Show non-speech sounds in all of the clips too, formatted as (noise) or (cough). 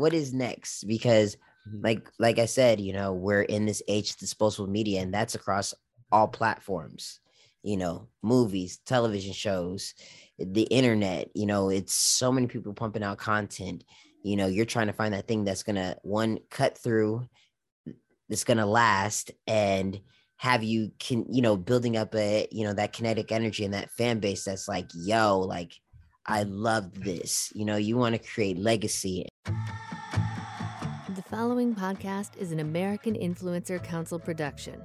what is next? Because Mhm. like like I said, you know, we're in this age of disposable media, and that's across all platforms. You know, movies, television shows, the internet. You know, it's so many people pumping out content. You know, you're trying to find that thing that's gonna one cut through, that's gonna last, and have you can you know building up a you know that kinetic energy and that fan base that's like yo like I love this. You know, you want to create legacy following podcast is an American Influencer Council production.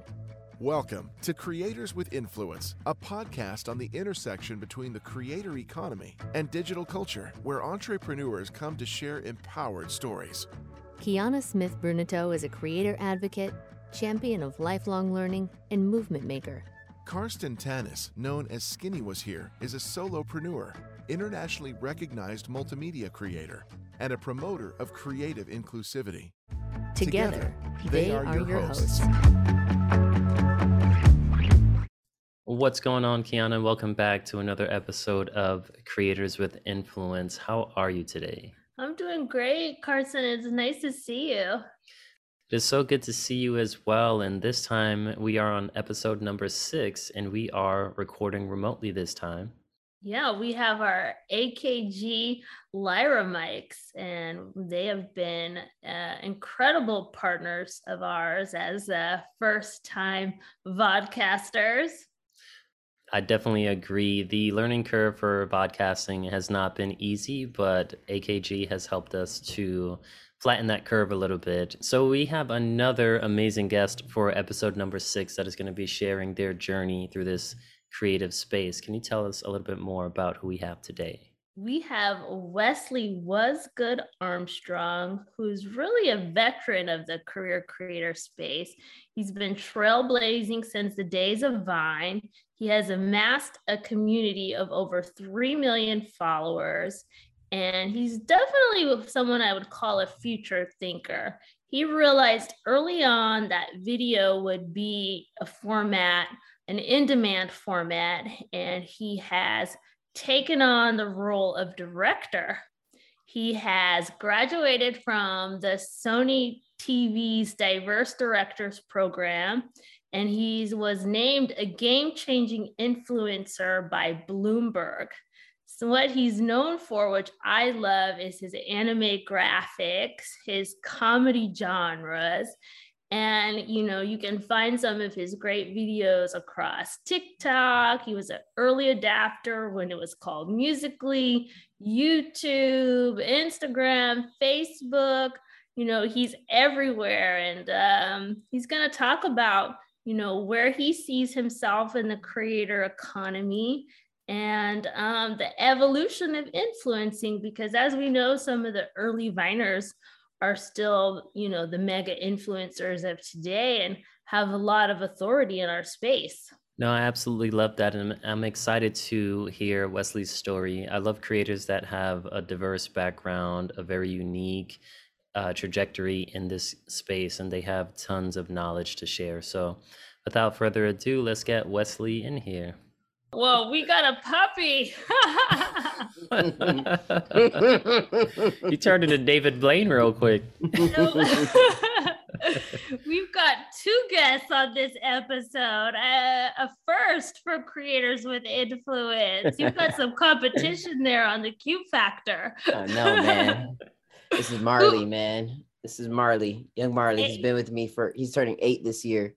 Welcome to Creators with Influence, a podcast on the intersection between the creator economy and digital culture, where entrepreneurs come to share empowered stories. Kiana Smith Bruneto is a creator advocate, champion of lifelong learning, and movement maker. Karsten Tanis, known as Skinny Was Here, is a solopreneur, internationally recognized multimedia creator, and a promoter of creative inclusivity. Together, they, are, your hosts. What's going on, Kiana? Welcome back to another episode of Creators with Influence. How are you today? I'm doing great, Carson. It's nice to see you. It is so good to see you as well. And this time we are on episode number six, and we are recording remotely this time. Yeah, we have our AKG Lyra mics, and they have been uh, incredible partners of ours as uh, first time vodcasters. I definitely agree. The learning curve for podcasting has not been easy, but AKG has helped us to flatten that curve a little bit. So, we have another amazing guest for episode number six that is going to be sharing their journey through this creative space. Can you tell us a little bit more about who we have today? We have Wesley Wasgood Armstrong, who's really a veteran of the career creator space. He's been trailblazing since the days of Vine. He has amassed a community of over 3 million followers, and he's definitely someone I would call a future thinker. He realized early on that video would be a format, an in demand format, and he has taken on the role of director. He has graduated from the Sony TV's Diverse Directors Program, and he was named a game changing influencer by Bloomberg. So, what he's known for, which I love, is his anime graphics, his comedy genres. And, you know, you can find some of his great videos across TikTok. He was an early adapter when it was called Musically, YouTube, Instagram, Facebook. You know, he's everywhere. And um, he's going to talk about, you know, where he sees himself in the creator economy and um, the evolution of influencing because as we know some of the early viners are still you know the mega influencers of today and have a lot of authority in our space No, I absolutely love that. And I'm excited to hear Wesley's story. I love creators that have a diverse background, a very unique uh, trajectory in this space, and they have tons of knowledge to share. So, without further ado, let's get Wesley in here. Whoa we got a puppy (laughs) you turned into David Blaine real quick. (laughs) We've got two guests on this episode. Uh, a first for creators with influence. You've got some competition there on the Q Factor. I know, man. This is Marley, man. This is Marley, young Marley. He's been with me for. He's turning eight this year.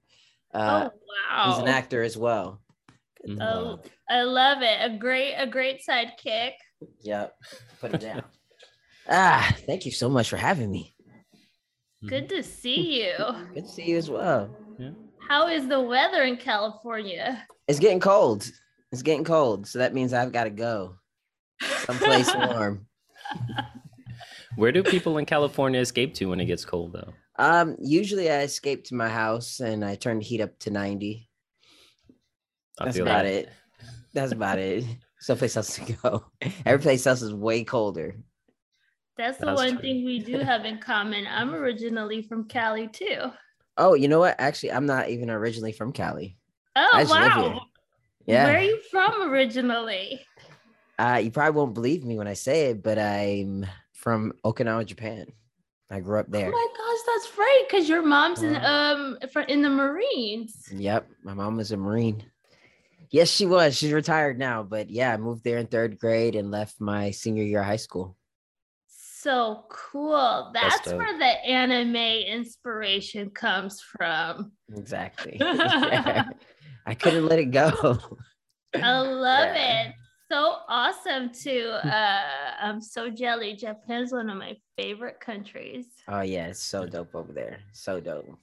Uh, oh wow! He's an actor as well. Good Mhm. Oh. I love it. A great, a great sidekick. Yep. Put it down. (laughs) ah, thank you so much for having me. Good to see you. (laughs) Good to see you as well. How is the weather in California? It's getting cold. It's getting cold, so that means I've got to go someplace (laughs) warm. Where do people in California escape to when it gets cold, though? Um, usually I escape to my house and I turn the heat up to 90. I That's about that. it. That's about (laughs) it. Someplace else to go. (laughs) Every place else is way colder. That's the That's one true. thing we do (laughs) have in common. I'm originally from Cali too. Oh, you know what? Actually, I'm not even originally from Cali. Oh I just live wow! here. Yeah. Where are you from originally? Uh, you probably won't believe me when I say it, but I'm from Okinawa, Japan. I grew up Oh there. my gosh, that's right. Because your mom's in um in the Marines. Yep, my mom was a Marine. Yes, she was. She's retired now, but yeah, I moved there in third grade and left my senior year of high school. So cool. That's That's, where the anime inspiration comes from. Exactly. (laughs) (laughs) I couldn't let it go. I love Yeah. it. So awesome too. Uh, I'm so jelly. Japan's one of my favorite countries. Oh yeah, it's so dope over there. So dope.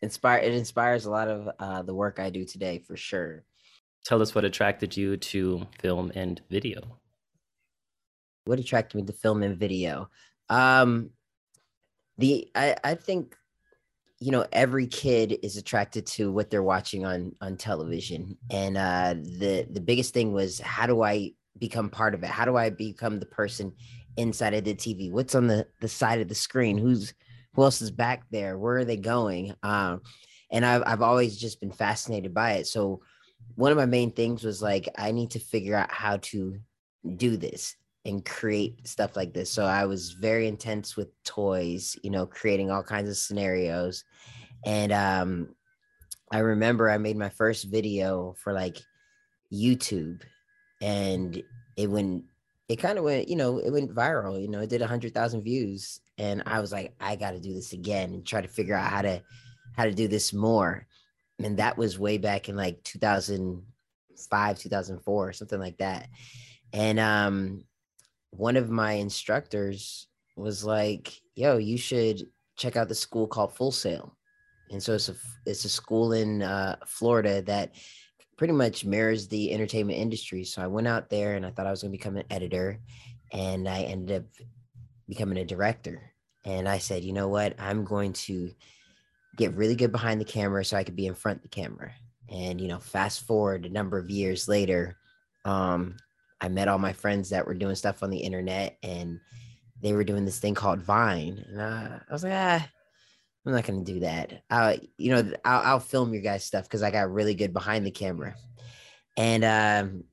Inspire it inspires a lot of uh, the work I do today for sure. Tell us what attracted you to film and video. What attracted me to film and video? Um, the I I think you know every kid is attracted to what they're watching on on television, and uh, the the biggest thing was how do I become part of it? How do I become the person inside of the TV? What's on the the side of the screen? Who's who else is back there? Where are they going? Um, and I've I've always just been fascinated by it. So one of my main things was like I need to figure out how to do this and create stuff like this. So I was very intense with toys, you know, creating all kinds of scenarios. And um I remember I made my first video for like YouTube and it went it kind of went, you know, it went viral, you know, it did a hundred thousand views. And I was like, I gotta do this again and try to figure out how to how to do this more. And that was way back in like 2005, 2004, something like that. And um one of my instructors was like, "Yo, you should check out the school called Full Sail." And so it's a it's a school in uh, Florida that pretty much mirrors the entertainment industry. So I went out there and I thought I was going to become an editor, and I ended up becoming a director. And I said, you know what? I'm going to get really good behind the camera so I could be in front of the camera. And you know, fast forward a number of years later, um, I met all my friends that were doing stuff on the internet and they were doing this thing called Vine. And I, I was like, ah, I'm not going to do that. Uh, you know, I'll, I'll film your guys' stuff because I got really good behind the camera. And um,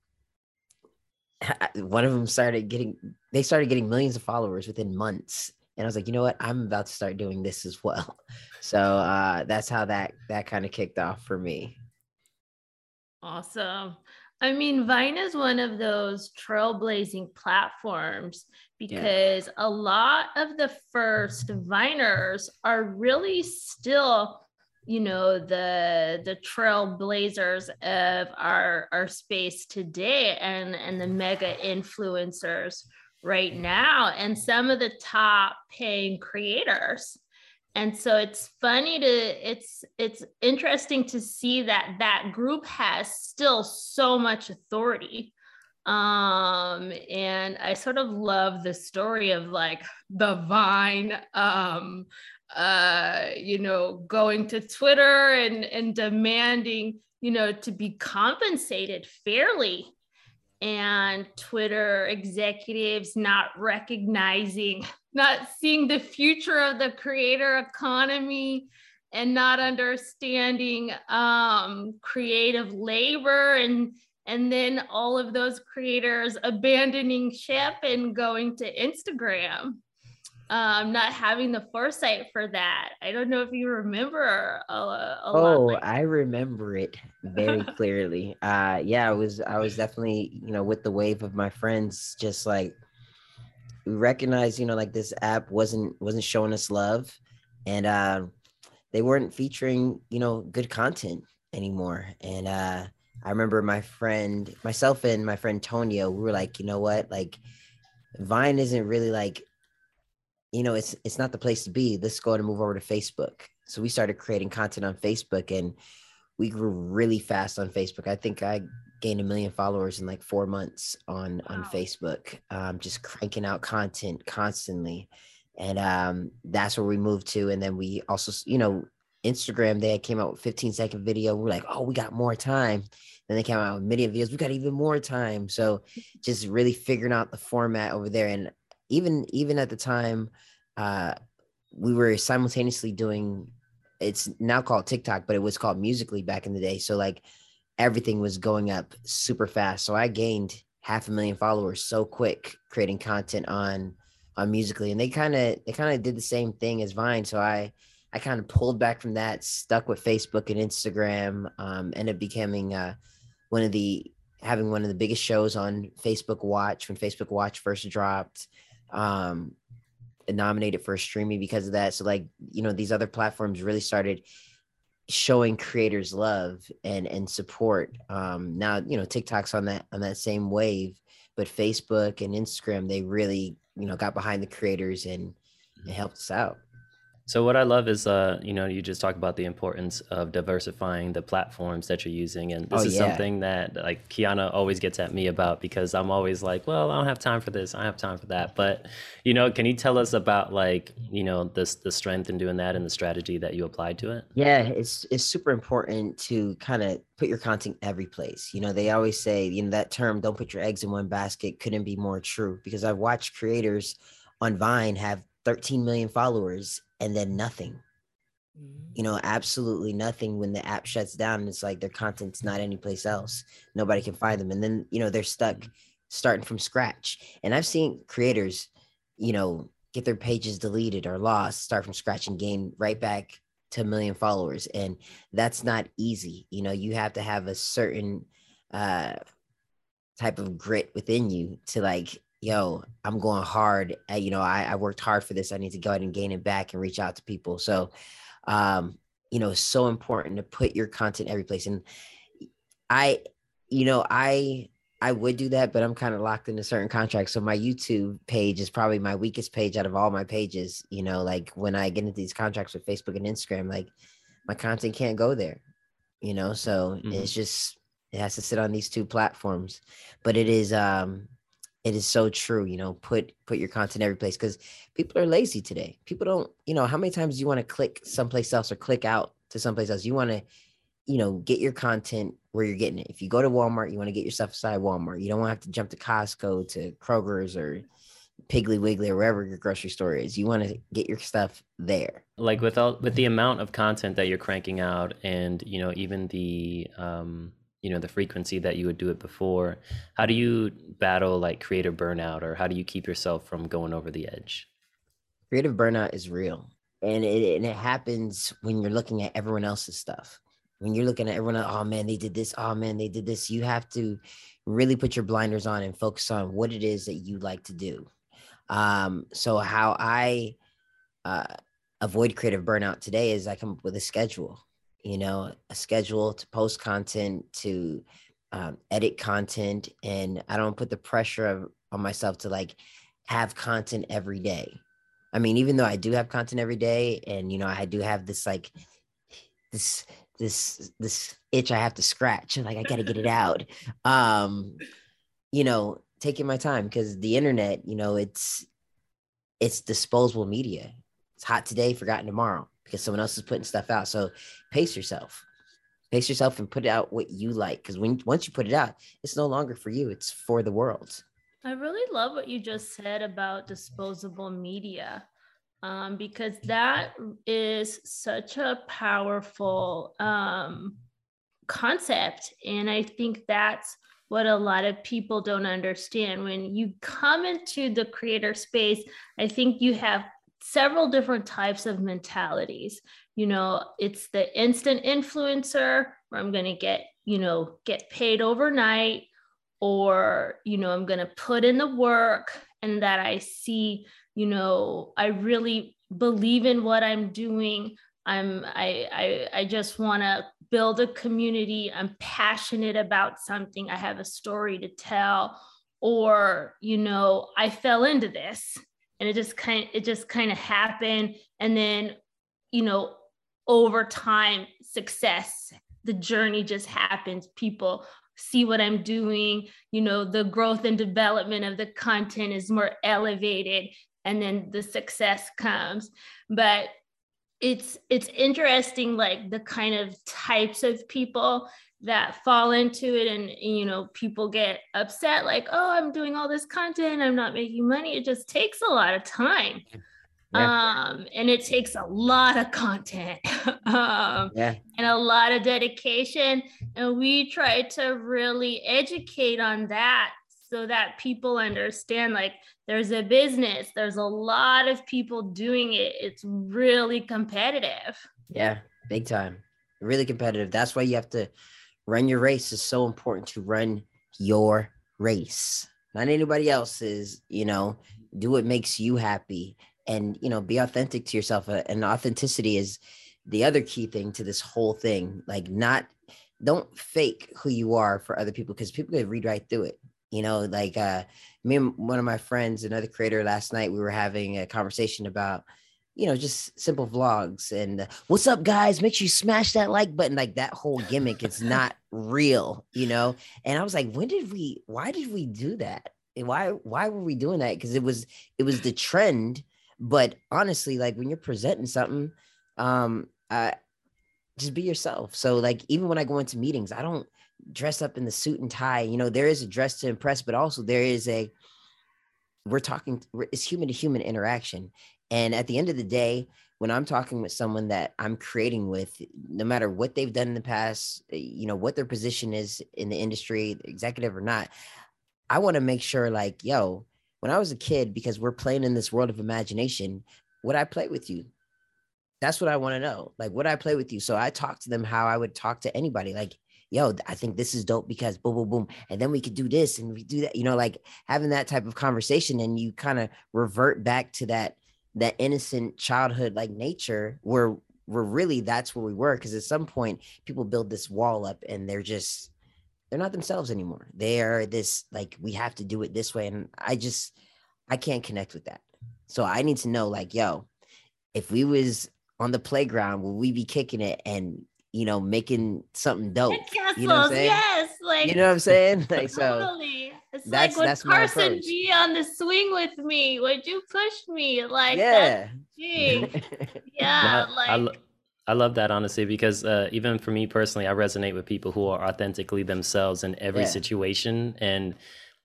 (laughs) one of them started getting, they started getting millions of followers within months. And I was like, you know what? I'm about to start doing this as well. (laughs) So uh, that's how that that kind of kicked off for me. Awesome. I mean, Vine is one of those trailblazing platforms because a lot of the first Viners are really still, you know, the the trailblazers of our our space today and and the mega influencers right now and some of the top paying creators. And so it's funny to it's it's interesting to see that that group has still so much authority. Um and i sort of love the story of like the vine um uh you know going to twitter and and demanding you know to be compensated fairly and twitter executives not recognizing not seeing the future of the creator economy and not understanding um, creative labor and and then all of those creators abandoning ship and going to instagram um, not having the foresight for that i don't know if you remember a, a Oh, like I remember it very (laughs) clearly. Uh yeah, I was I was definitely, you know, with the wave of my friends just like we recognized, you know, like this app wasn't wasn't showing us love and uh they weren't featuring, you know, good content anymore. And uh I remember my friend, myself and my friend Tonio, we were like, you know what? Like Vine isn't really like you know, it's it's not the place to be. Let's go and move over to Facebook. So we started creating content on Facebook and we grew really fast on Facebook. I think I gained a million followers in like four months on on Facebook. Um, just cranking out content constantly, and um, that's where we moved to. And then we also, you know, Instagram. They came out with 15 second video. We're like, oh, we got more time. Then they came out with million videos. We got even more time. So just really figuring out the format over there. And even even at the time, uh, we were simultaneously doing it's now called TikTok, but it was called Musically back in the day. So like everything was going up super fast. So I gained half a million followers so quick creating content on on Musically, and they kind of they kind of did the same thing as Vine. So I I kind of pulled back from that, stuck with Facebook and Instagram, um, ended up becoming uh, one of the having one of the biggest shows on Facebook Watch when Facebook Watch first dropped. Um, nominated for a Streamy because of that. So like you know these other platforms really started showing creators love and and support. Um, now you know TikTok's on that on that same wave, but Facebook and Instagram they really you know got behind the creators and, and helped us out. So what I love is, uh, you know, you just talk about the importance of diversifying the platforms that you're using, and this Oh, is yeah. something that like Kiana always gets at me about because I'm always like, well, I don't have time for this, I don't have time for that. But you know, can you tell us about like, you know, this the strength in doing that and the strategy that you applied to it? Yeah, it's it's super important to kind of put your content every place. You know, they always say, you know, that term "don't put your eggs in one basket" couldn't be more true because I've watched creators on Vine have 13 million followers and then nothing. You know, absolutely nothing when the app shuts down. It's like their content's not anyplace else. Nobody can find them, and then you know they're stuck starting from scratch. And I've seen creators, you know, get their pages deleted or lost, start from scratch, and gain right back to a million followers and that's not easy you know you have to have a certain uh type of grit within you to like yo i'm going hard. You know I, I worked hard for this. I need to go ahead and gain it back and reach out to people. So um you know it's so important to put your content every place. And i you know i i would do that but i'm kind of locked into certain contracts. So my youtube page is probably my weakest page out of all my pages you know like when i get into these contracts with facebook and instagram like my content can't go there you know? So Mhm. it's just it has to sit on these two platforms. But it is um it is so true you know put put your content every place because people are lazy today. People don't you know how many times do you want to click someplace else or click out to someplace else? You want to you know get your content where you're getting it. If you go to walmart you want to get your stuff inside walmart. You don't want to have to jump to costco to kroger's or piggly wiggly or wherever your grocery store is. You want to get your stuff there. Like with all with the amount of content that you're cranking out, and you know, even the um, you know, the frequency that you would do it before, how do you battle like creative burnout, or how do you keep yourself from going over the edge? creative burnout is real and it, and it happens when you're looking at everyone else's stuff. When you're looking at everyone else, oh man they did this. Oh man they did this. You have to really put your blinders on and focus on what it is that you like to do. Um so how i uh avoid creative burnout today is i come up with a schedule you know a schedule to post content to um, edit content and i don't put the pressure of, on myself to like have content every day I mean, even though I do have content every day, and you know, I do have this like this this this itch I have to scratch. and Like I gotta get it out. (laughs) Um, you know, taking my time because the internet, you know, it's it's disposable media. It's hot today, forgotten tomorrow because someone else is putting stuff out. So pace yourself. Pace yourself and put out what you like. Because when once you put it out, it's no longer for you, it's for the world. I really love what you just said about disposable media um, because that is such a powerful um, concept. And I think that's what a lot of people don't understand. When you come into the creator space, I think you have several different types of mentalities. You know, it's the instant influencer where I'm going to get, you know, get paid overnight or you know i'm going to put in the work and that i see you know i really believe in what i'm doing. I'm i i, I just want to build a community. I'm passionate about something. I have a story to tell. Or you know i fell into this and it just kind it just kind of happened and then you know over time success the journey just happens people see what I'm doing, you know, the growth and development of the content is more elevated and then the success comes. But it's it's interesting like the kind of types of people that fall into it and you know people get upset like oh i'm doing all this content i'm not making money it just takes a lot of time um and it takes a lot of content (laughs) um Yeah. and a lot of dedication and we try to really educate on that so that people understand like there's a business, there's a lot of people doing it. It's really competitive. Yeah, big time. Really competitive. That's why you have to run your race is so important to run your race. Not anybody else's, you know, do what makes you happy. And you know be authentic to yourself. Uh, and authenticity is the other key thing to this whole thing. Like not don't fake who you are for other people because people can read right through it. You know like uh me and one of my friends another creator last night we were having a conversation about you know just simple vlogs and uh, what's up guys? Make sure you smash that like button. Like that whole gimmick it's (laughs) not real you know? And i was like when did we why did we do that? Why why were we doing that? Because it was it was the trend but honestly like when you're presenting something um uh just be yourself. So like even when i go into meetings i don't dress up in the suit and tie you know there is a dress to impress but also there is a we're talking it's human to human interaction. And at the end of the day when i'm talking with someone that i'm creating with no matter what they've done in the past eh, you know what their position is in the industry executive or not I want to make sure, like, yo, when I was a kid, because we're playing in this world of imagination, would I play with you? That's what I want to know. Like, would I play with you? So I talk to them how I would talk to anybody. Like, yo, I think this is dope because boom, boom, boom. And then we could do this and we do that, you know, like having that type of conversation and you kind of revert back to that that innocent childhood like nature where we're really that's where we were. Cause at some point people build this wall up and they're just they're not themselves anymore. They are this like we have to do it this way, and I just I can't connect with that. So I need to know like, yo, if we was on the playground, will we be kicking it and you know making something dope? Castles, you know what I'm saying? yes, like you know what I'm saying? (laughs) Like (laughs) so. Totally. It's that's- like would that's Carson be on the swing with me? Would you push me? Like yeah. that's (laughs) big. Yeah, No, like I, lo- I love that honestly because uh, even for me personally, I resonate with people who are authentically themselves in every Yeah. situation, and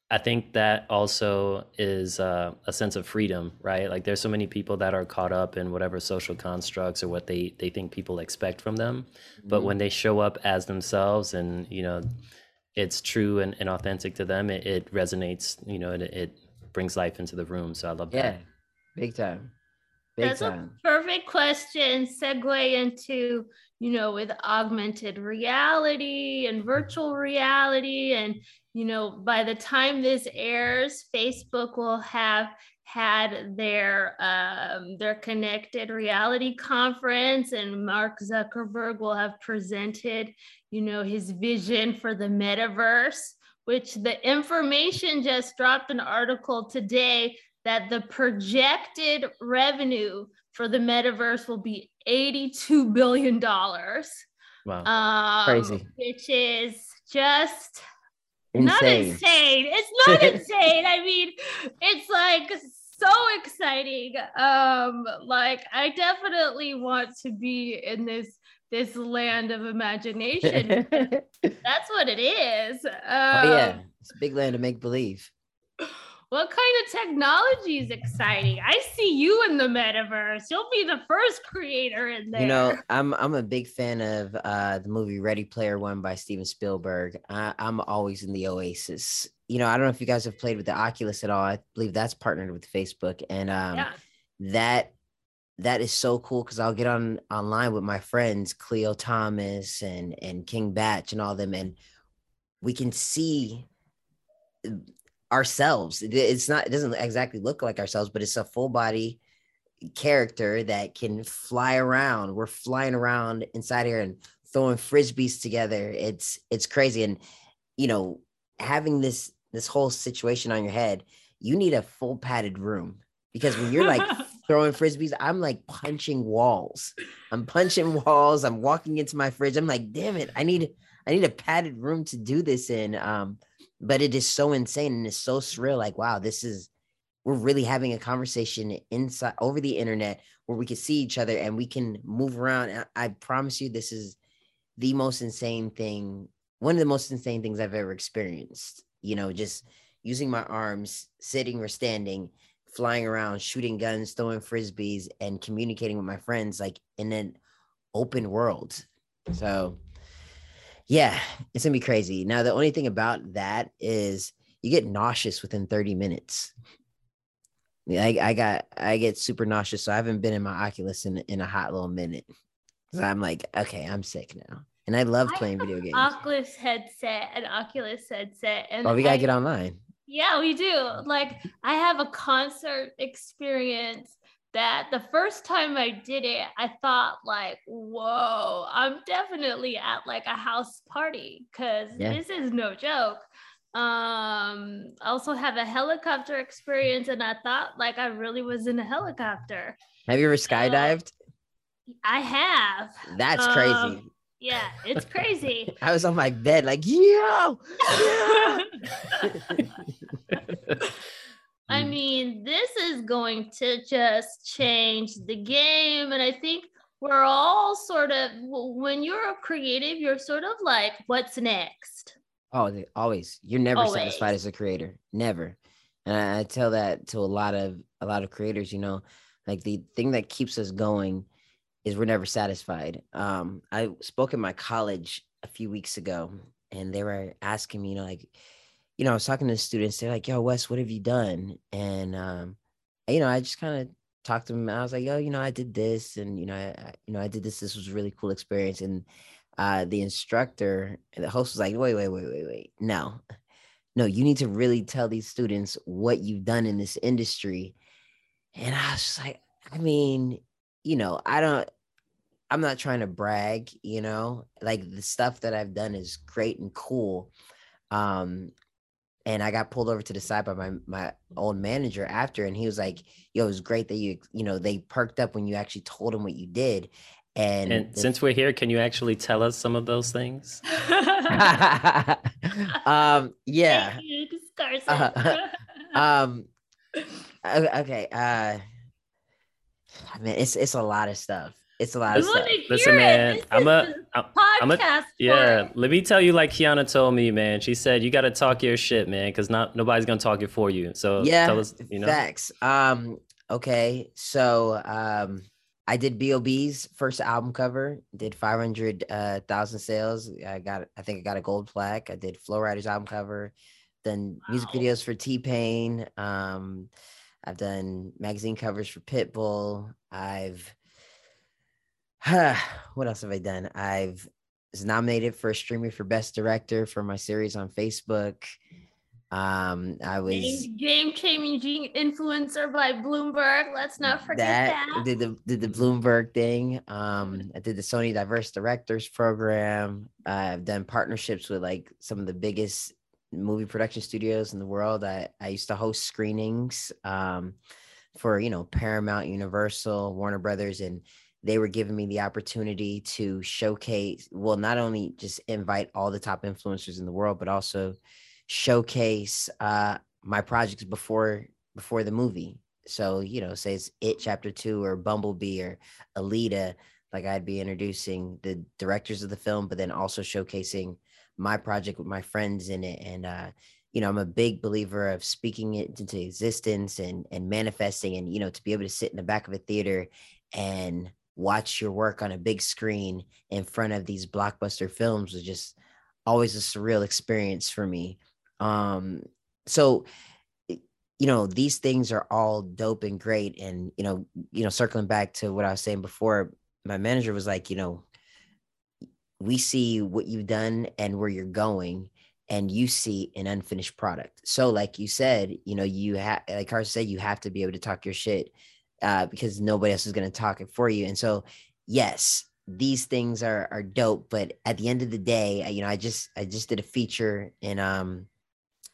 I think that also is uh, a sense of freedom, right? Like there's so many people that are caught up in whatever social constructs or what they they think people expect from them, but Mm-hmm. when they show up as themselves and you know it's true and, and authentic to them, it, it resonates. You know, it, it brings life into the room. So I love yeah, that. big time, big That's time. a perfect question. Segue into, you know, with augmented reality and virtual reality. And, you know, by the time this airs, Facebook will have had their um, their connected reality conference and Mark Zuckerberg will have presented, you know, his vision for the metaverse, which the information just dropped an article today that the projected revenue for the metaverse will be $82 billion. Wow. Um, Crazy. Which is just Insane. not insane. It's not (laughs) insane. I mean, it's like so exciting. Um, like I definitely want to be in this this land of imagination. (laughs) That's what it is. Um, oh yeah, it's a big land of make believe. (sighs) What kind of technology is exciting? I see you in the metaverse. You'll be the first creator in there. You know, I'm I'm a big fan of uh the movie Ready Player One by Steven Spielberg. I, I'm always in the Oasis. You know, I don't know if you guys have played with the Oculus at all. I believe that's partnered with Facebook, and um, yeah. that that is so cool because I'll get on online with my friends Cleo Thomas and and King Bach and all them, and we can see ourselves. It's not it doesn't exactly look like ourselves, but it's a full body character that can fly around. We're flying around inside here and throwing frisbees together. It's it's crazy, and you know having this this whole situation on your head, you need a full padded room because when you're like (laughs) throwing frisbees, I'm like punching walls. I'm punching walls. I'm walking into my fridge. I'm like, damn it, I need I need a padded room to do this in. Um, but it is so insane and it's so surreal. Like, wow, this is we're really having a conversation inside over the internet where we can see each other and we can move around. I, I promise you, this is the most insane thing, one of the most insane things I've ever experienced. You know, just using my arms, sitting or standing, flying around, shooting guns, throwing frisbees, and communicating with my friends like in an open world. So yeah, it's gonna be crazy. Now, the only thing about that is you get nauseous within 30 minutes. I, I got I get super nauseous, so I haven't been in my Oculus in in a hot little minute. So I'm like, okay, I'm sick now, and I love playing video games. Oculus headset and Oculus headset, and oh, we gotta I- get online. Yeah, we do. Like I have a concert experience that the first time I did it, I thought like, whoa, I'm definitely at like a house party because Yeah. this is no joke. Um, I also have a helicopter experience, and I thought like I really was in a helicopter. Have you ever skydived? I have. That's um, crazy. Yeah, it's crazy. (laughs) I was on my bed like, yo, yeah. (laughs) (laughs) I Mm. mean, this is going to just change the game. And I think we're all sort of, when you're a creative, you're sort of like, what's next? Oh, they- always. You're never satisfied as a creator. Never. And I, I tell that to a lot of a lot of creators, you know, like the thing that keeps us going is we're never satisfied. Um, I spoke in my college a few weeks ago and they were asking me, you know, like, you know, I was talking to the students, they're like, yo, Wes, what have you done? And um, you know, I just kind of talked to them. I was like, yo, you know, I did this and you know, I, you know, I did this. This was a really cool experience. And uh, the instructor the host was like, wait, wait, wait, wait, wait. No, no, you need to really tell these students what you've done in this industry. And I was just like, I mean, you know, I don't, I'm not trying to brag, you know, like the stuff that I've done is great and cool. Um, and I got pulled over to the side by my my old manager after, and he was like, "Yo, it was great that you, you know, they perked up when you actually told them what you did." And, And the since we're here, can you actually tell us some of those things? (laughs) (laughs) um yeah Thank you, Uh, (laughs) um okay uh I mean it's it's a lot of stuff it's a lot We of stuff Listen, it. man, This I'm is a, the I'm, I'm a, yeah. it. Let me tell you, like Kiana told me, man. She said you got to talk your shit, man, because not nobody's gonna talk it for you. So yeah tell us, you know. facts um okay so um i did bob's first album cover did 500,000 uh sales i got i think i got a gold plaque i did Flo Rida's album cover done music videos for t-pain um i've done magazine covers for pitbull i've (sighs) what else have i done i've was nominated for a Streamy for best director for my series on facebook um i was Game changing influencer by Bloomberg. Let's not forget that. did the did the Bloomberg thing. Um, I did the Sony Diverse Directors Program. I've done partnerships with like some of the biggest movie production studios in the world. I I used to host screenings um, for you know Paramount, Universal, Warner Brothers, and they were giving me the opportunity to showcase. Well, not only just invite all the top influencers in the world, but also showcase uh, my projects before before the movie. So, you know, say it's It Chapter Two or Bumblebee or Alita, like I'd be introducing the directors of the film, but then also showcasing my project with my friends in it. And uh, you know, I'm a big believer of speaking it into existence and and manifesting and you know, to be able to sit in the back of a theater and watch your work on a big screen in front of these blockbuster films was just always a surreal experience for me. Um, so you know these things are all dope and great and you know you know circling back to what i was saying before my manager was like you know we see what you've done and where you're going and you see an unfinished product so like you said you know you have like carson said you have to be able to talk your shit uh, because nobody else is going to talk it for you and so yes these things are are dope but at the end of the day you know i just i just did a feature and um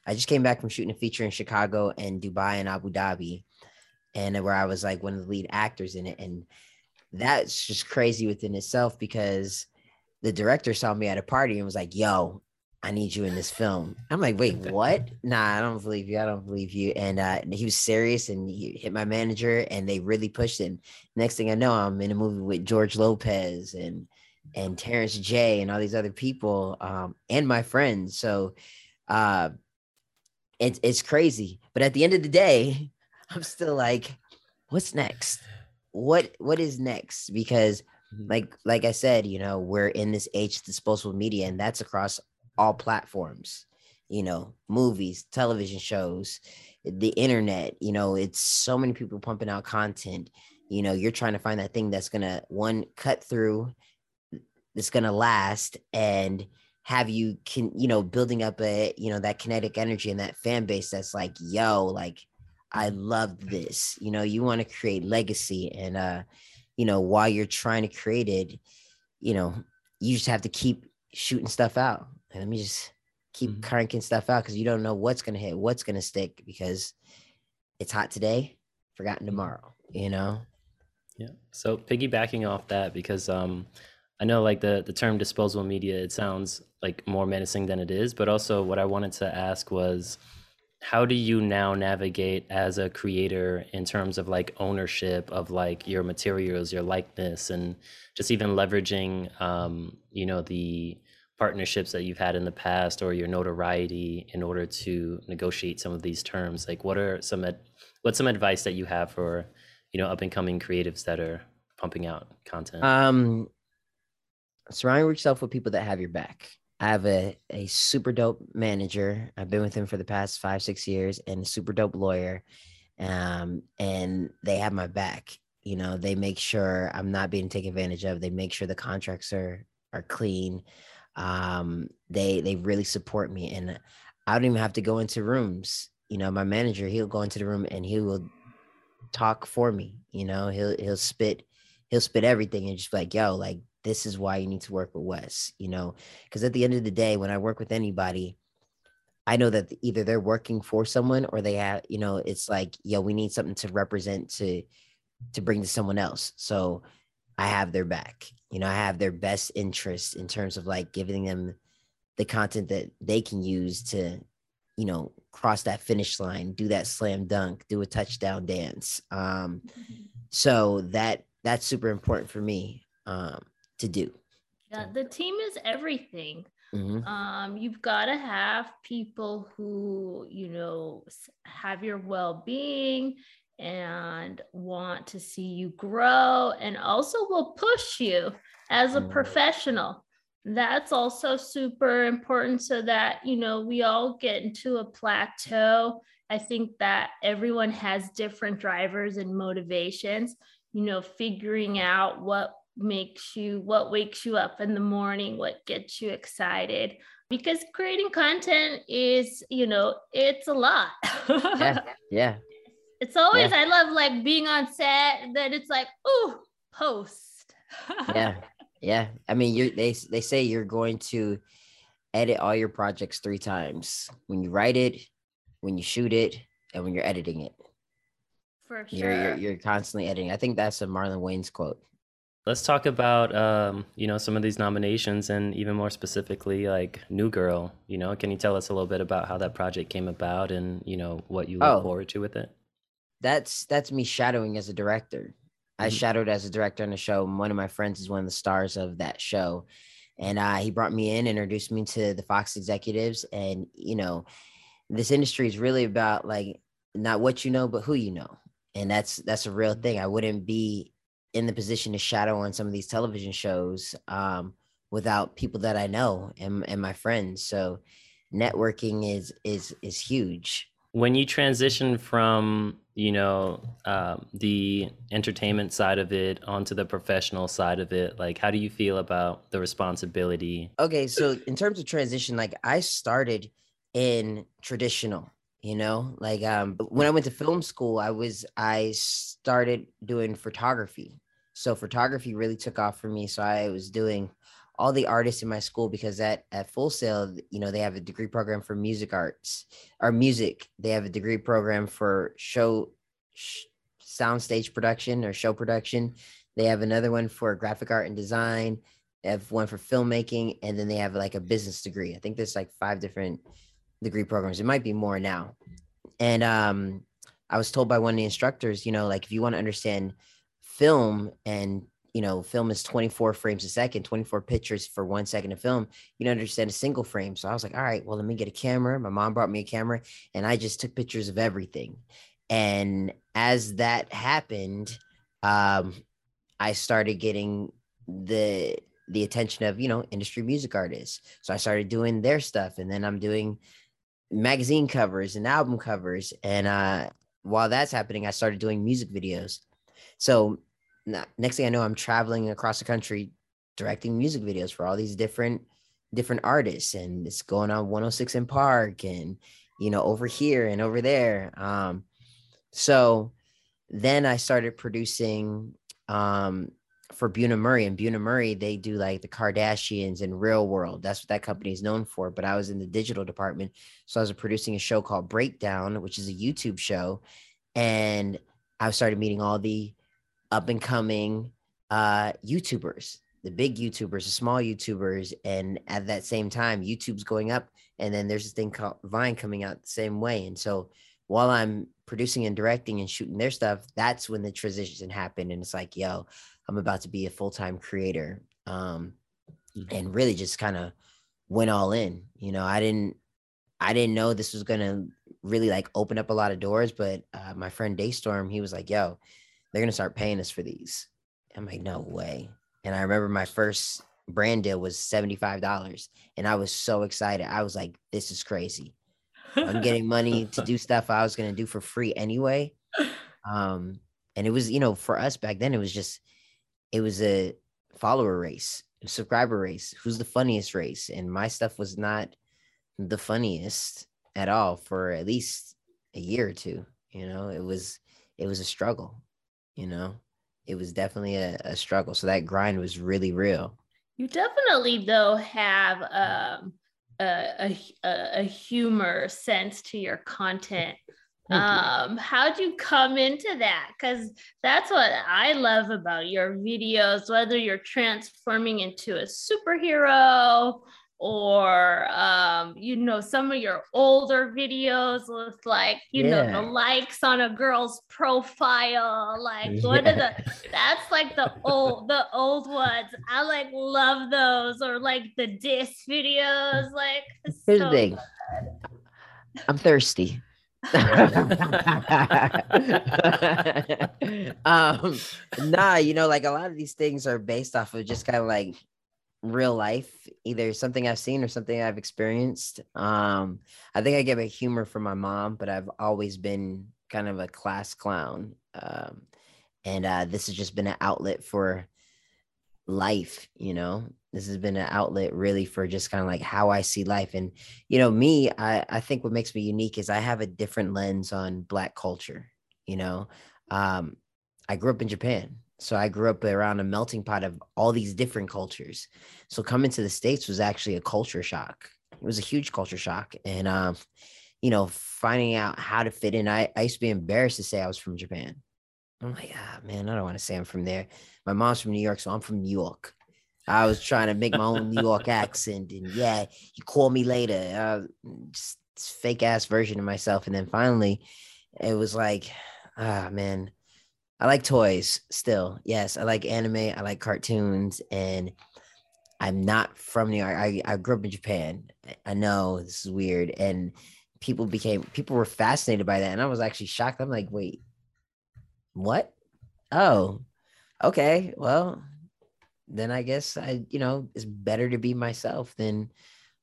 I just came back from shooting a feature in Chicago and Dubai and Abu Dhabi, and where I was like one of the lead actors in it. And that's just crazy within itself because the director saw me at a party and was like, Yo, I need you in this film. I'm like, Wait, (laughs) what? Nah, I don't believe you. I don't believe you. And uh, he was serious and he hit my manager and they really pushed it. And next thing I know, I'm in a movie with George Lopez and and Terrence J and all these other people um, and my friends. So uh it's it's crazy. But at the end of the day, (laughs) I'm still like, what's next? What what is next? Because Mhm. like like I said, you know, we're in this age of disposable media, and that's across all platforms. you know, movies, television shows, the internet, you know, it's so many people pumping out content. You know, you're trying to find that thing that's gonna one cut through, that's gonna last, and have you can you know building up a you know that kinetic energy and that fan base that's like yo like i love this you know you want to create legacy and uh you know while you're trying to create it you know you just have to keep shooting stuff out let me just keep mm-hmm. cranking stuff out because you don't know what's gonna hit what's gonna stick because it's hot today forgotten mm-hmm. tomorrow you know yeah so piggybacking off that because um I know like the the term disposable media it sounds like more menacing than it is, but also what I wanted to ask was how do you now navigate as a creator in terms of like ownership of like your materials, your likeness, and just even leveraging, um, you know, the partnerships that you've had in the past or your notoriety in order to negotiate some of these terms? Like, what are some ad- what's some advice that you have for you know up and coming creatives that are pumping out content? Um, surround yourself with people that have your back. I have a, a super dope manager. I've been with him for the past five, six years and a super dope lawyer. Um, and they have my back. You know, they make sure I'm not being taken advantage of. They make sure the contracts are are clean. Um, they they really support me. And I don't even have to go into rooms. You know, my manager, he'll go into the room and he will talk for me. You know, he'll he'll spit, he'll spit everything and just like, yo, like this is why you need to work with Wes, you know, because at the end of the day, when I work with anybody, I know that either they're working for someone or they have, you know, it's like, yo, we need something to represent to to bring to someone else. So I have their back. You know, I have their best interest in terms of like giving them the content that they can use to, you know, cross that finish line, do that slam dunk, do a touchdown dance. Um, mm-hmm. so that that's super important for me. Um, to do. Yeah, the team is everything. Mm-hmm. Um, you've got to have people who, you know, have your well being and want to see you grow and also will push you as a mm-hmm. professional. That's also super important so that, you know, we all get into a plateau. I think that everyone has different drivers and motivations, you know, figuring out what makes you what wakes you up in the morning what gets you excited because creating content is you know it's a lot (laughs) yeah yeah it's always yeah. i love like being on set that it's like oh post. (laughs) Yeah. Yeah. I mean you they they say you're going to edit all your projects three times. When you write it when you shoot it and when you're editing it. For sure you're, you're, you're constantly editing. I think that's a marlon Wayans' quote. Let's talk about um, you know some of these nominations and even more specifically like New Girl. You know, can you tell us a little bit about how that project came about and you know what you look oh, forward to with it? That's that's me shadowing as a director. Mm-hmm. I shadowed as a director on the show. One of my friends is one of the stars of that show, and uh, he brought me in, introduced me to the Fox executives, and you know, this industry is really about like not what you know, but who you know, and that's that's a real thing. I wouldn't be in the position to shadow on some of these television shows um, without people that I know and, and my friends. So networking is is is huge. When you transition from you know uh, the entertainment side of it onto the professional side of it, like how do you feel about the responsibility? Okay, so in terms of transition, like I started in traditional you know? Like um when i went to film school i was i started doing photography. So photography really took off for me. So i was doing all the artists in my school because at at full sail you know they have a degree program for music arts or music they have a degree program for show sh- soundstage production or show production they have another one for graphic art and design they have one for filmmaking and then they have like a business degree i think there's like five different degree programs. It might be more now. And um, I was told by one of the instructors, you know, like if you want to understand film and you know, film is 24 frames a second, 24 pictures for one second of film. You don't understand a single frame. So I was like, all right, well, let me get a camera. My mom brought me a camera and I just took pictures of everything. And as that happened, um, I started getting the the attention of, you know, industry music artists. So I started doing their stuff and then I'm doing magazine covers and album covers. And uh, while that's happening, I started doing music videos. So next thing I know, I'm traveling across the country directing music videos for all these different different artists and it's going on 106 & Park and you know over here and over there um so then i started producing um for Bunim/Murray and Bunim/Murray, they do like the Kardashians and Real World. That's what that company is known for. But I was in the digital department. So I was producing a show called Breakdown, which is a YouTube show. And I started meeting all the up and coming uh, YouTubers the big YouTubers, the small YouTubers, and at that same time, YouTube's going up, and then there's this thing called Vine coming out the same way. And so while I'm producing and directing and shooting their stuff, that's when the transition happened. And it's like, yo, I'm about to be a full time creator, um, mm-hmm. and really just kind of went all in. You know, I didn't, I didn't know this was gonna really like open up a lot of doors, but uh, my friend Daystorm, he was like, yo, they're gonna start paying us for these. I'm like, no way. And I remember my first brand deal was $75. And I was so excited. I was like, this is crazy. I'm getting money to do (laughs) stuff I was going to do for free anyway. Um, and it was, you know, for us back then, it was just, it was a follower race, a subscriber race. Who's the funniest race? And my stuff was not the funniest at all for at least a year or two. You know, it was, it was a struggle, you know it was definitely a, a struggle. So that grind was really real. You definitely though have um, a, a, a humor sense to your content. (laughs) Um, how'd you come into that? Because that's what I love about your videos, whether you're transforming into a superhero or um, you know some of your older videos with like you yeah. know the likes on a girl's profile like (laughs) yeah. what are the that's like the old the old ones i like love those or like the diss videos like here's so the thing i'm thirsty (laughs) (laughs) um nah you know like a lot of these things are based off of just kind of like real life, either something I've seen or something I've experienced. Um, I think I get my humor from my mom, but I've always been kind of a class clown. Um, and uh, this has just been an outlet for life, you know. This has been an outlet really for just kind of like how I see life. And, you know, me, I, I think what makes me unique is I have a different lens on Black culture, you know. Um, I grew up in Japan. So I grew up around a melting pot of all these different cultures. So coming to the States was actually a culture shock. It was a huge culture shock. And, um, you know, finding out how to fit in, I, I used to be embarrassed to say I was from Japan. I'm like, ah, man, I don't want to say I'm from there. My mom's from New York, so I'm from New York. I was trying to make my own New York accent. And yeah, you call me later. Uh, just fake ass version of myself. And then finally, it was like, ah, man, I like toys still. Yes, I like anime. I like cartoons, and I'm not from New York. I, I grew up in Japan. I know this is weird, and people became people were fascinated by that, and I was actually shocked. I'm like, wait, what? Oh, okay. Well, then I guess I, you know, it's better to be myself than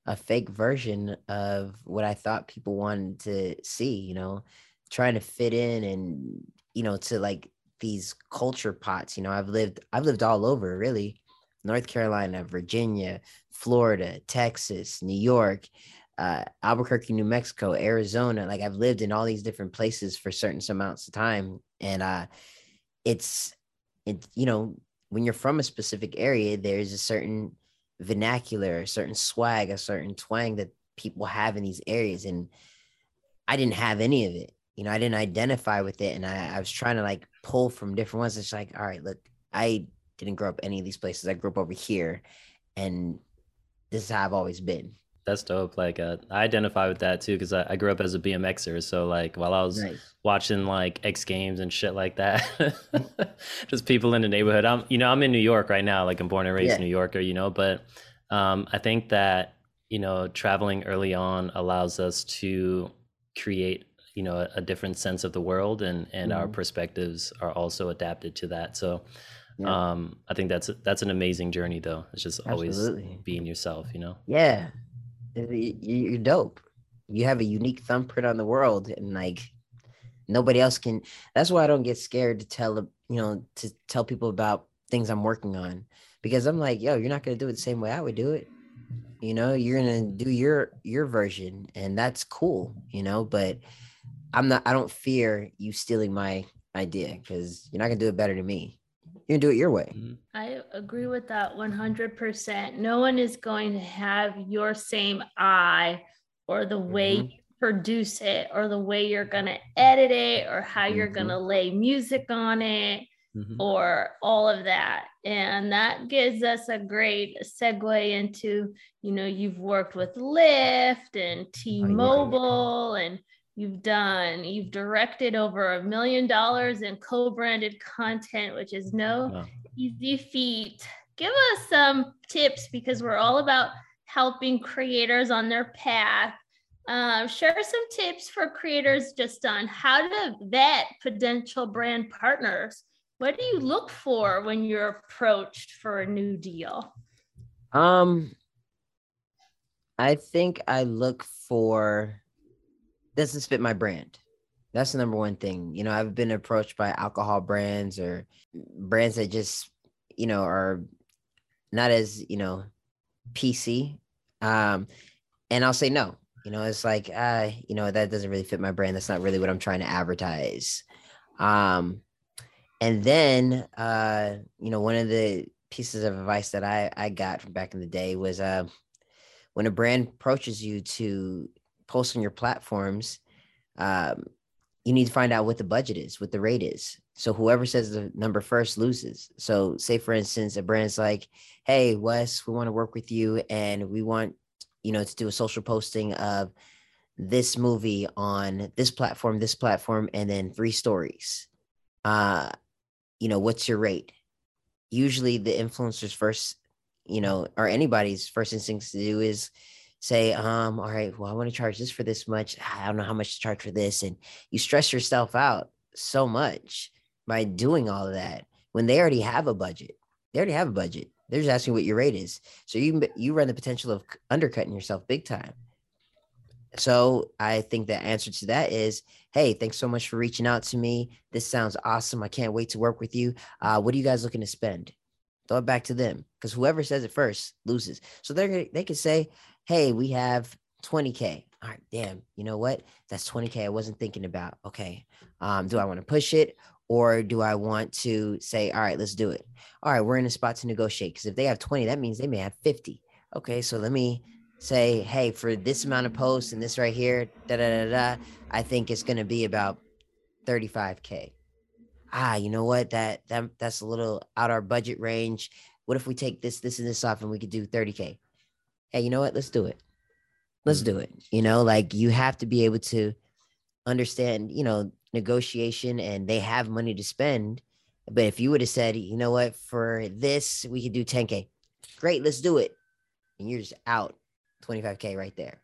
a fake version of what I thought people wanted to see. You know, trying to fit in and you know to like these culture pots. You know, I've lived I've lived all over really. North Carolina, Virginia, Florida, Texas, New York, uh, Albuquerque, New Mexico, Arizona. Like I've lived in all these different places for certain amounts of time, and uh, it's it you know when you're from a specific area, there's a certain vernacular, a certain swag, a certain twang that people have in these areas, and I didn't have any of it you know, I didn't identify with it. And I, I was trying to like pull from different ones. It's like, all right, look, I didn't grow up any of these places. I grew up over here. And this is how I've always been. That's dope. Like, uh, I identify with that too because I, I, grew up as a BMXer. So, like, while I was nice. watching like X Games and shit like that, (laughs) (laughs) just people in the neighborhood. I'm, you know, I'm in New York right now. Like, I'm born and raised yeah. New Yorker. You know, but um, I think that you know, traveling early on allows us to create you know a, a different sense of the world and and mm-hmm. our perspectives are also adapted to that so yeah. um i think that's that's an amazing journey though it's just Absolutely. always being yourself you know yeah you're dope you have a unique thumbprint on the world and like nobody else can that's why i don't get scared to tell you know to tell people about things i'm working on because i'm like yo you're not going to do it the same way i would do it you know you're going to do your your version and that's cool you know but i'm not i don't fear you stealing my idea because you're not going to do it better than me you can do it your way. Mm-hmm. I agree with that 100%. No one is going to have your same eye or the way mm-hmm. you produce it or the way you're going to edit it or how you're mm-hmm. going to lay music on it mm-hmm. or all of that. And that gives us a great segue into, you know, you've worked with Lyft and T-Mobile and you've done. You've directed over a million dollars in co-branded content which is no wow. easy feat. Give us some tips because we're all about helping creators on their path. Uh, share some tips for creators just on how to vet potential brand partners. What do you look for when you're approached for a new deal? Um i think i look for doesn't fit my brand. That's the number one thing. You know, I've been approached by alcohol brands or brands that just, you know, are not as, you know, PC. Um, and I'll say no. You know, it's like, uh, you know, that doesn't really fit my brand. That's not really what I'm trying to advertise. Um, and then uh, you know, one of the pieces of advice that I I got from back in the day was uh when a brand approaches you to post on your platforms, um, you need to find out what the budget is, what the rate is. So whoever says the number first loses. So say for instance, a brand's like, "Hey Wes, we want to work with you, and we want you know to do a social posting of this movie on this platform, this platform, and then three stories. Uh, you know, what's your rate? Usually, the influencer's first, you know, or anybody's first instincts to do is say, um, all right, well, I want to charge this for this much. I don't know how much to charge for this. And you stress yourself out so much by doing all of that when they already have a budget. They already have a budget. They're just asking what your rate is. So you you run the potential of undercutting yourself big time. So I think the answer to that is, hey, thanks so much for reaching out to me. This sounds awesome. I can't wait to work with you. Uh, what are you guys looking to spend? Throw it back to them because whoever says it first loses. So they're they could say, hey, we have 20K. All right, damn, you know what? That's 20K I wasn't thinking about. Okay. Um, do I want to push it or do I want to say, all right, let's do it? All right, we're in a spot to negotiate because if they have 20, that means they may have 50. Okay, so let me say, hey, for this amount of posts and this right here, da da da da, I think it's gonna be about 35K. Ah, you know what? That that that's a little out our budget range. What if we take this, this, and this off and we could do 30K? Hey, you know what? Let's do it. Let's do mm-hmm. it. You know, like you have to be able to understand, you know, negotiation and they have money to spend. But if you would have said, you know what, for this, we could do 10K. Great, let's do it. And you're just out 25K right there.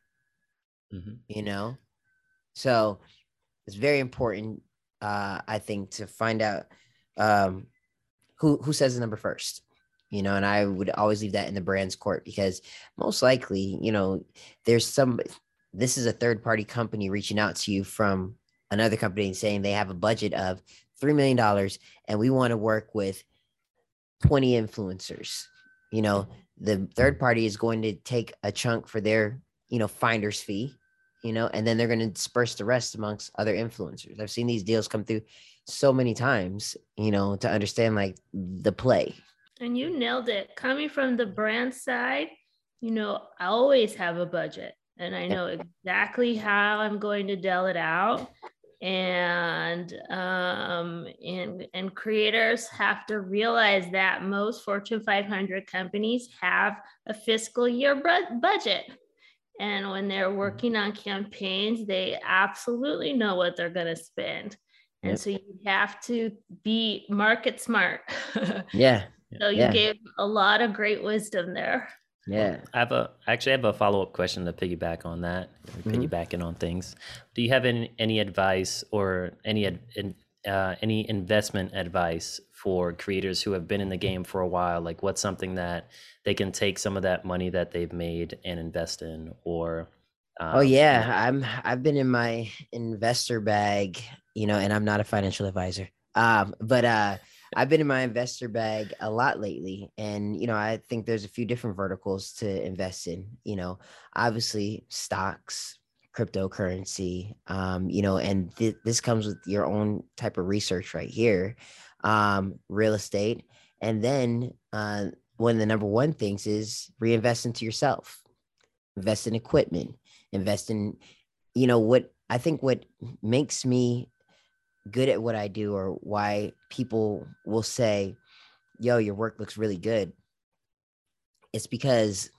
Mm-hmm. You know? So it's very important, uh, I think, to find out um, who who says the number first you know, and I would always leave that in the brand's court because most likely, you know, there's some, this is a third party company reaching out to you from another company saying they have a budget of $3 million and we want to work with 20 influencers. You know, the third party is going to take a chunk for their, you know, finder's fee, you know, and then they're going to disperse the rest amongst other influencers. I've seen these deals come through so many times, you know, to understand like the play, and you nailed it. Coming from the brand side, you know, I always have a budget and I know (laughs) exactly how I'm going to deal it out. And um, and and creators have to realize that most Fortune 500 companies have a fiscal year budget. And when they're working on campaigns, they absolutely know what they're going to spend. And so you have to be market smart. (laughs) yeah. So you yeah. gave a lot of great wisdom there. Yeah. I have a actually I have a follow up question to piggyback on that, mm-hmm. piggybacking on things. Do you have any, any advice or any uh, any investment advice for creators who have been in the game for a while? Like, what's something that they can take some of that money that they've made and invest in, or oh Um, yeah, I'm I've been in my investor bag, you know, and I'm not a financial advisor. Um, but uh I've been in my investor bag a lot lately, and you know, I think there's a few different verticals to invest in. You know, obviously stocks, cryptocurrency, um, you know, and th- this comes with your own type of research right here, um, real estate, and then uh, one of the number one things is reinvest into yourself, invest in equipment, invest in, you know, what I think what makes me good at what I do or why people will say, yo, your work looks really good. It's because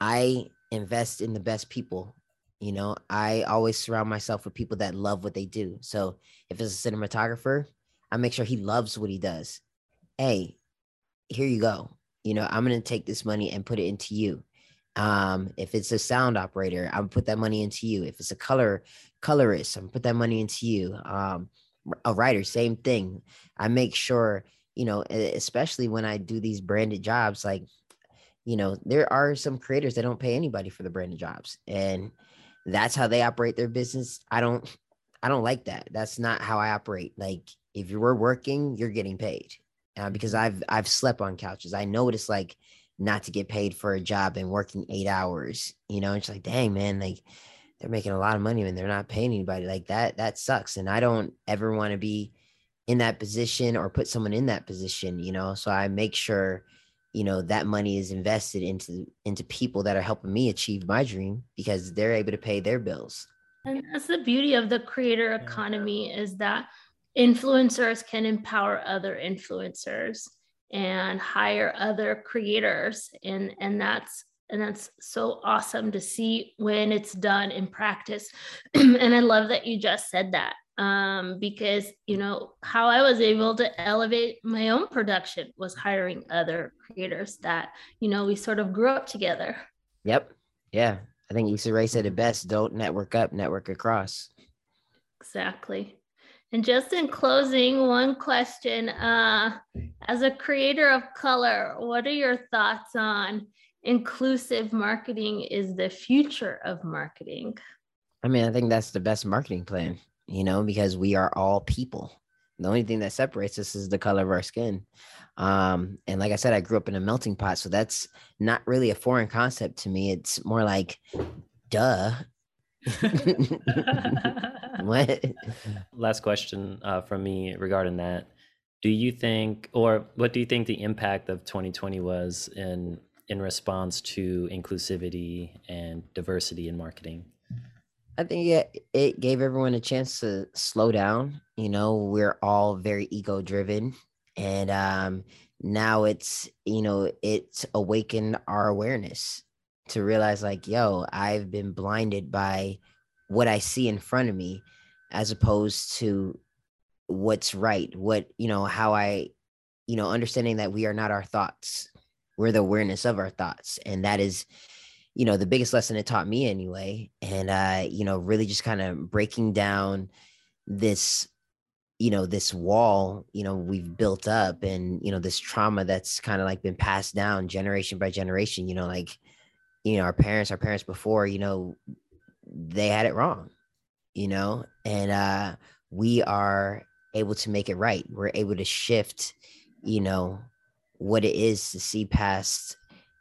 I invest in the best people. You know, I always surround myself with people that love what they do. So if it's a cinematographer, I make sure he loves what he does. Hey, here you go. You know, I'm going to take this money and put it into you. Um, if it's a sound operator, I'm put that money into you. If it's a color colorist, I'm put that money into you. Um, a writer, same thing. I make sure, you know, especially when I do these branded jobs, like, you know, there are some creators that don't pay anybody for the branded jobs, and that's how they operate their business. I don't, I don't like that. That's not how I operate. Like, if you were working, you're getting paid, uh, because I've I've slept on couches. I know what it's like not to get paid for a job and working eight hours. You know, it's like, dang man, like they're making a lot of money and they're not paying anybody like that that sucks and i don't ever want to be in that position or put someone in that position you know so i make sure you know that money is invested into into people that are helping me achieve my dream because they're able to pay their bills. And that's the beauty of the creator economy is that influencers can empower other influencers and hire other creators and and that's and that's so awesome to see when it's done in practice (clears throat) and i love that you just said that um, because you know how i was able to elevate my own production was hiring other creators that you know we sort of grew up together yep yeah i think Issa Rae said it best don't network up network across Exactly. And just in closing, one question. Uh, as a creator of color, what are your thoughts on inclusive marketing is the future of marketing? I mean, I think that's the best marketing plan, you know, because we are all people. The only thing that separates us is the color of our skin. Um, and like I said, I grew up in a melting pot, so that's not really a foreign concept to me. It's more like, duh. (laughs) what? Last question uh, from me regarding that. Do you think, or what do you think the impact of 2020 was in in response to inclusivity and diversity in marketing? I think it, it gave everyone a chance to slow down. You know, we're all very ego driven. And um, now it's, you know, it's awakened our awareness to realize, like, yo, I've been blinded by what I see in front of me as opposed to what's right, what, you know, how I, you know, understanding that we are not our thoughts, we're the awareness of our thoughts. And that is, you know the biggest lesson it taught me anyway and uh you know really just kind of breaking down this you know this wall you know we've built up and you know this trauma that's kind of like been passed down generation by generation you know like you know our parents our parents before you know they had it wrong you know and uh we are able to make it right we're able to shift you know what it is to see past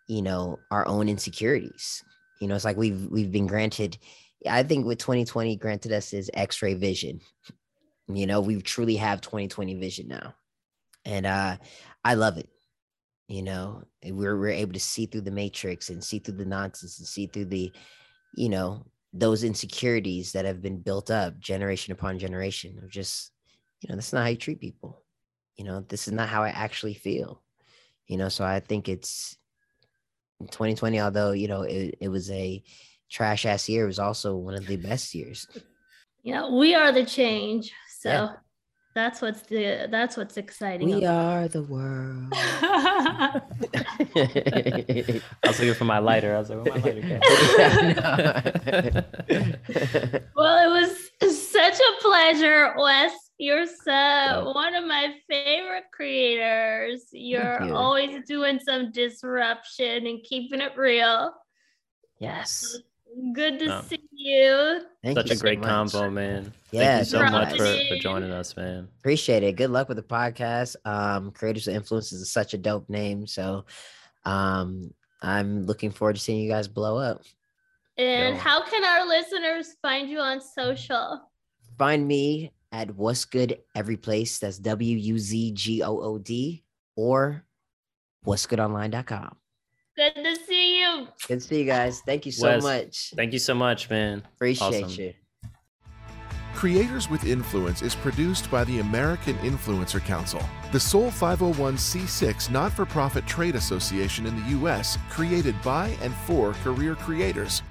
you know our own insecurities. You know it's like we've we've been granted i think with 2020 granted us is x-ray vision. You know we truly have 2020 vision now. And uh i love it. You know we're we're able to see through the matrix and see through the nonsense and see through the you know those insecurities that have been built up generation upon generation of just you know that's not how you treat people. You know this is not how i actually feel you know so i think it's 2020 although you know it, it was a trash ass year it was also one of the best years Yeah, we are the change. So Yeah. that's what's the that's what's exciting. we about- are the world (laughs) I was looking for my lighter. I was like, where my lighter (laughs) (laughs) well, it was such a pleasure, Wes. You're so Yeah. one of my favorite creators. You're you. always doing some disruption and keeping it real. yes Good to No. see you. Thank Such you a so great much. combo, man. Yeah, Thank you so much for, for joining us, man. Appreciate it. Good luck with the podcast. Um, Creators of Influence is such a dope name. So um, I'm looking forward to seeing you guys blow up. And Yo. how can our listeners find you on social? Find me at What's Good Every Place. That's W U Z G O O D or what's goodonline.com. Good to see you. Good to see you guys. Thank you so Wes, much. Thank you so much, man. Appreciate awesome. you. Creators with Influence is produced by the American Influencer Council, the sole 501c6 not for profit trade association in the U.S., created by and for career creators.